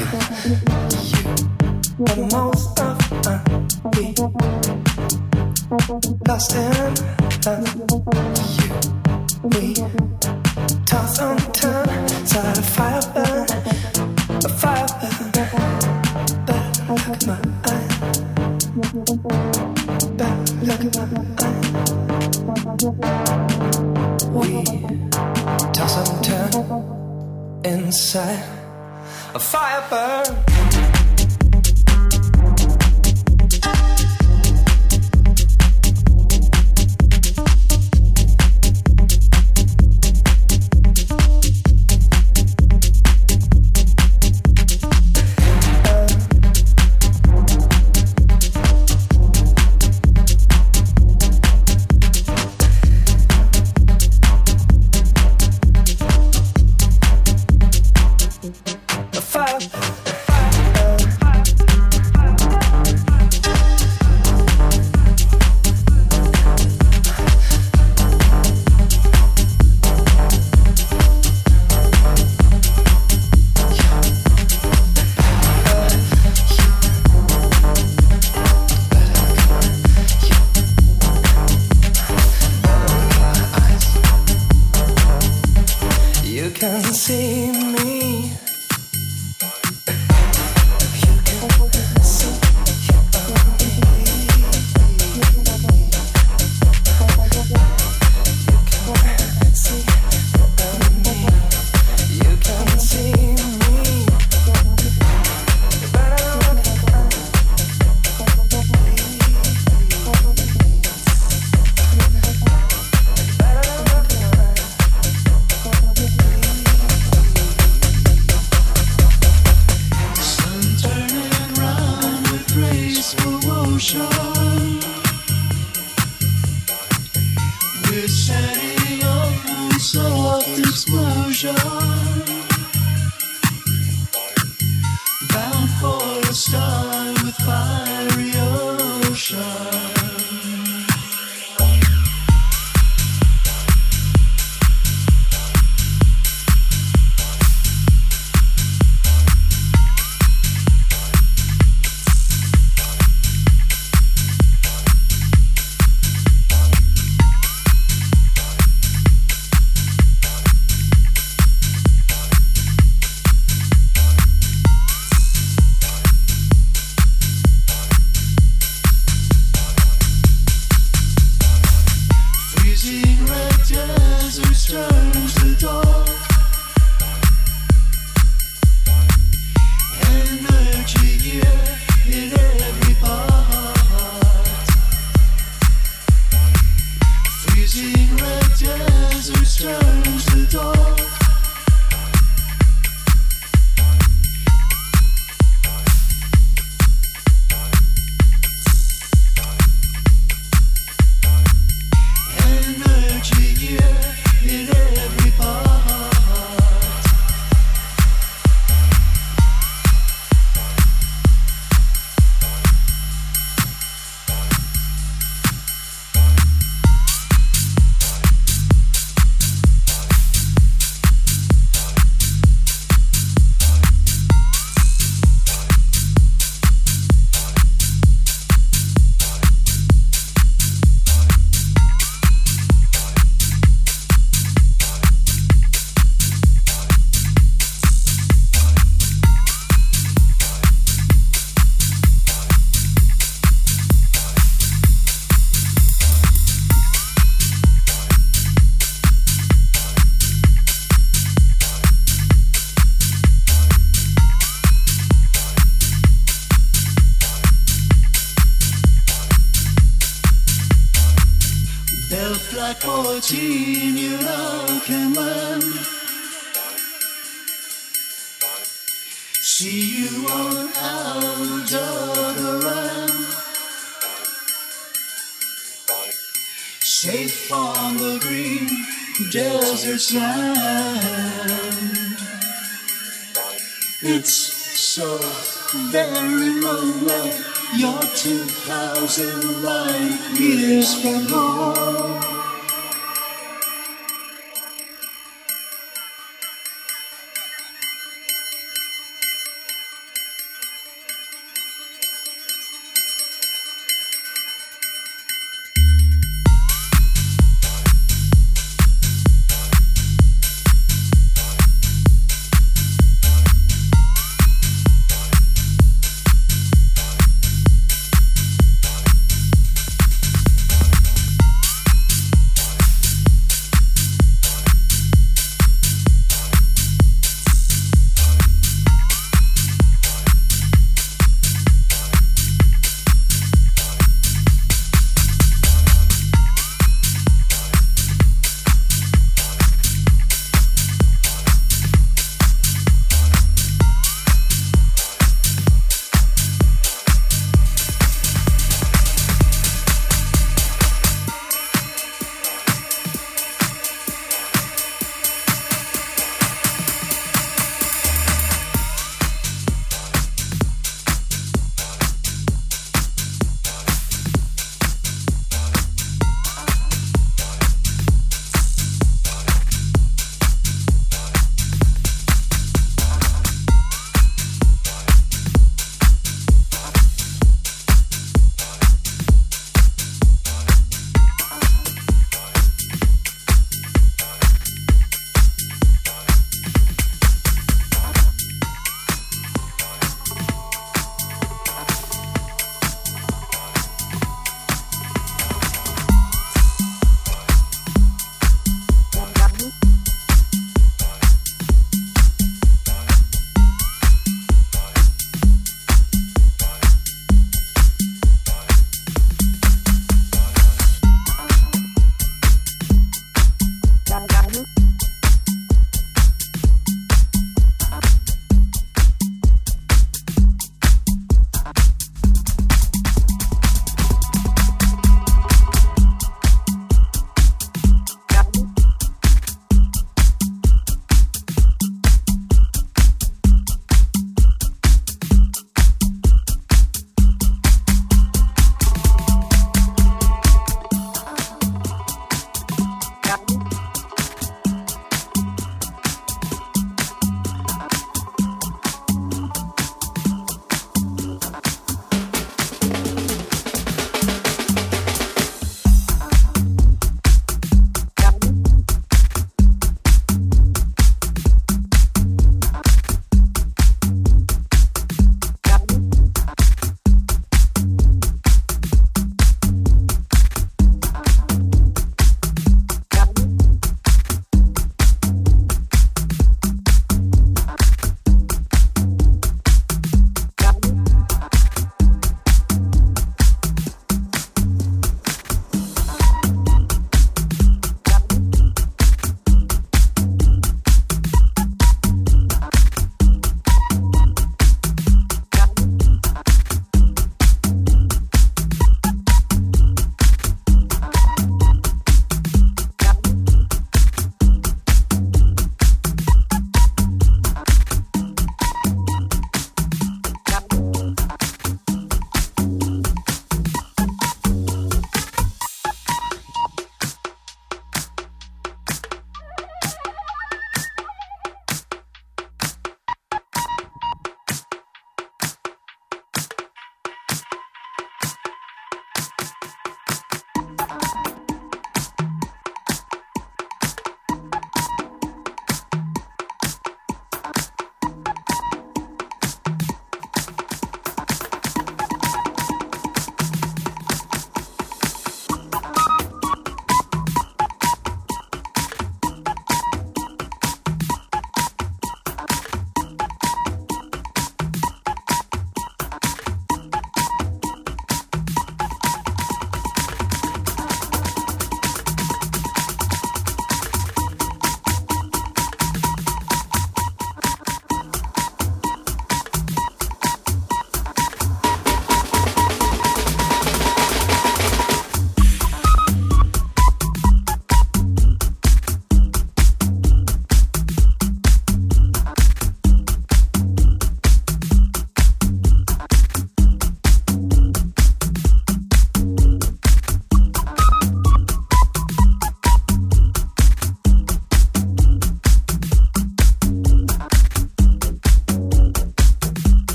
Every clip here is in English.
you, most of lost in love. You, we toss a fire burn, a fire burn. Look my look my. We toss and turn inside a fire burn.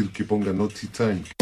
Decir que ponga Naughty Time.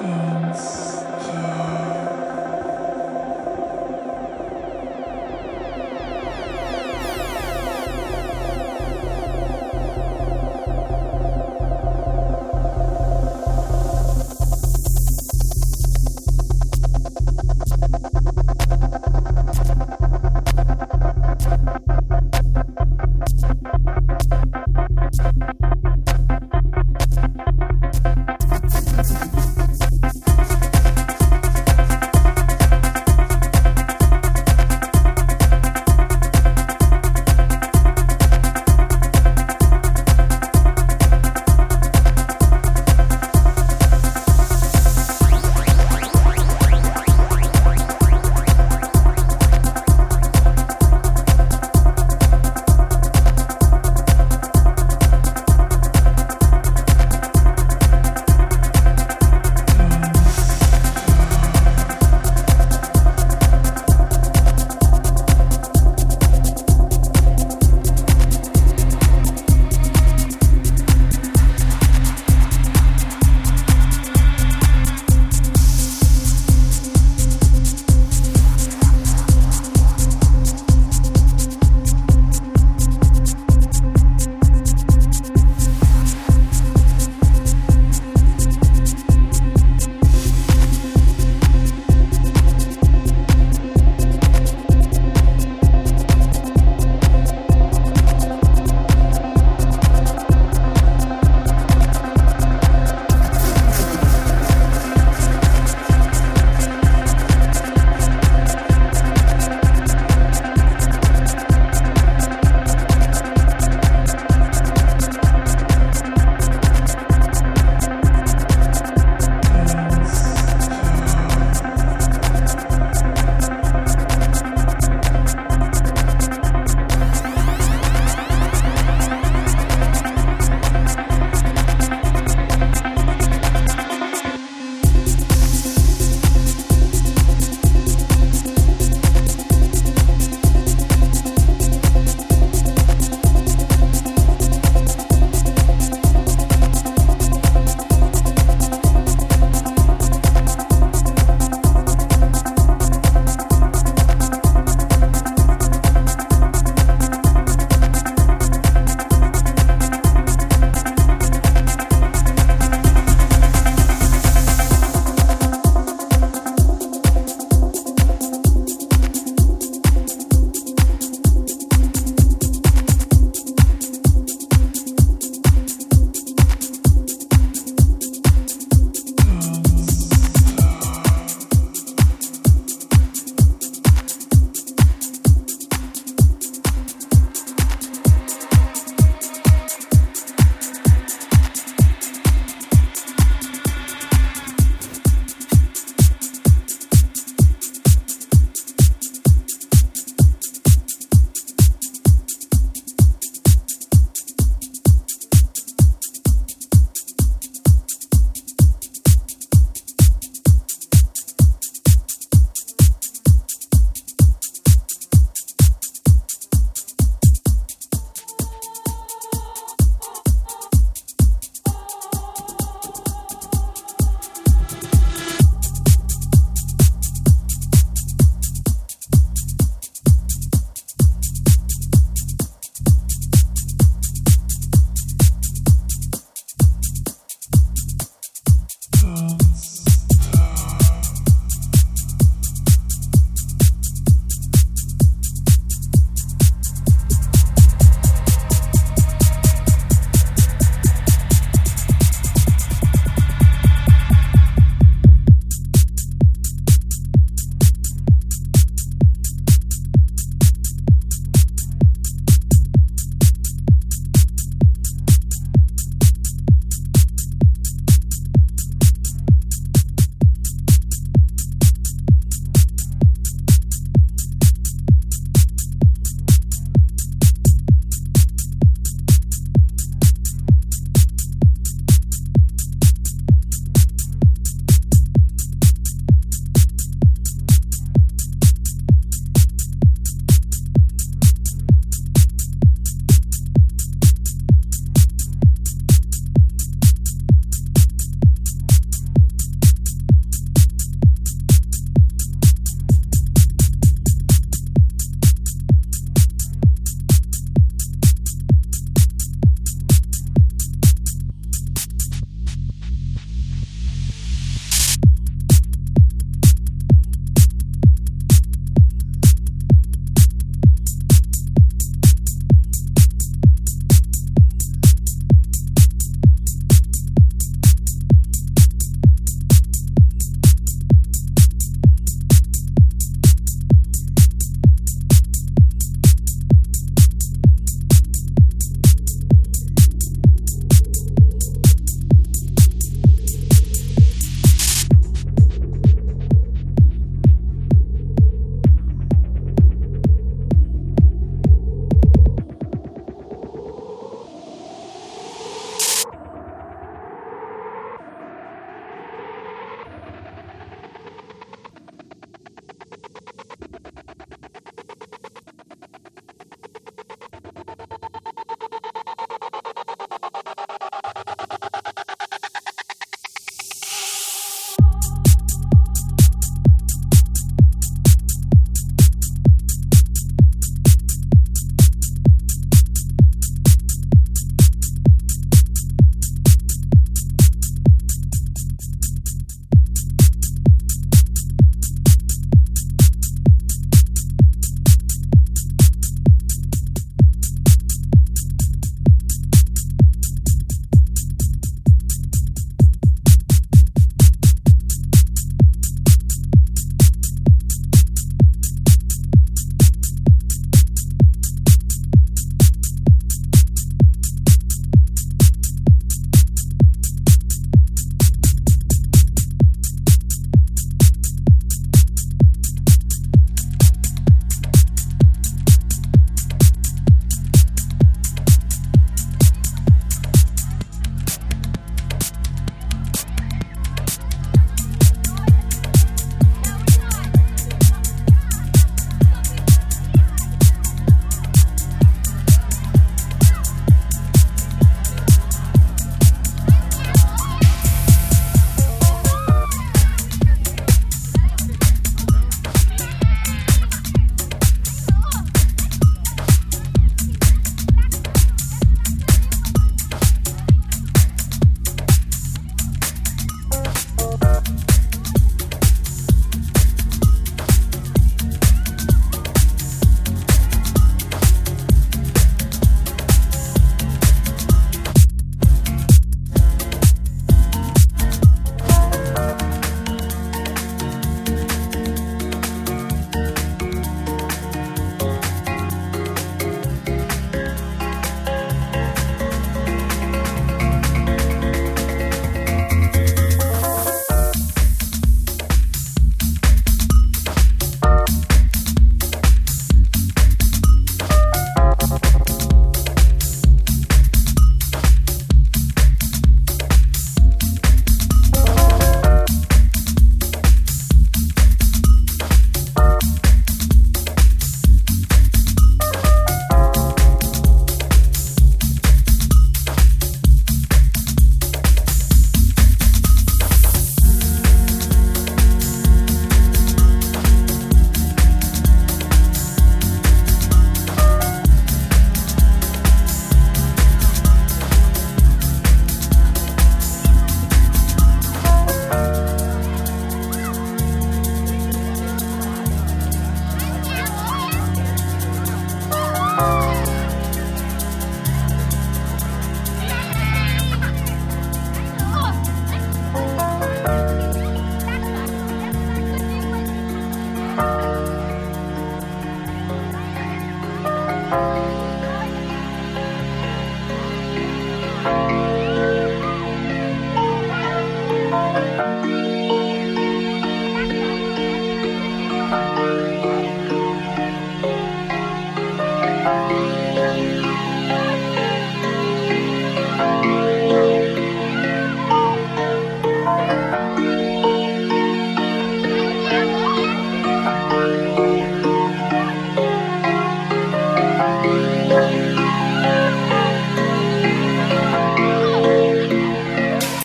hands.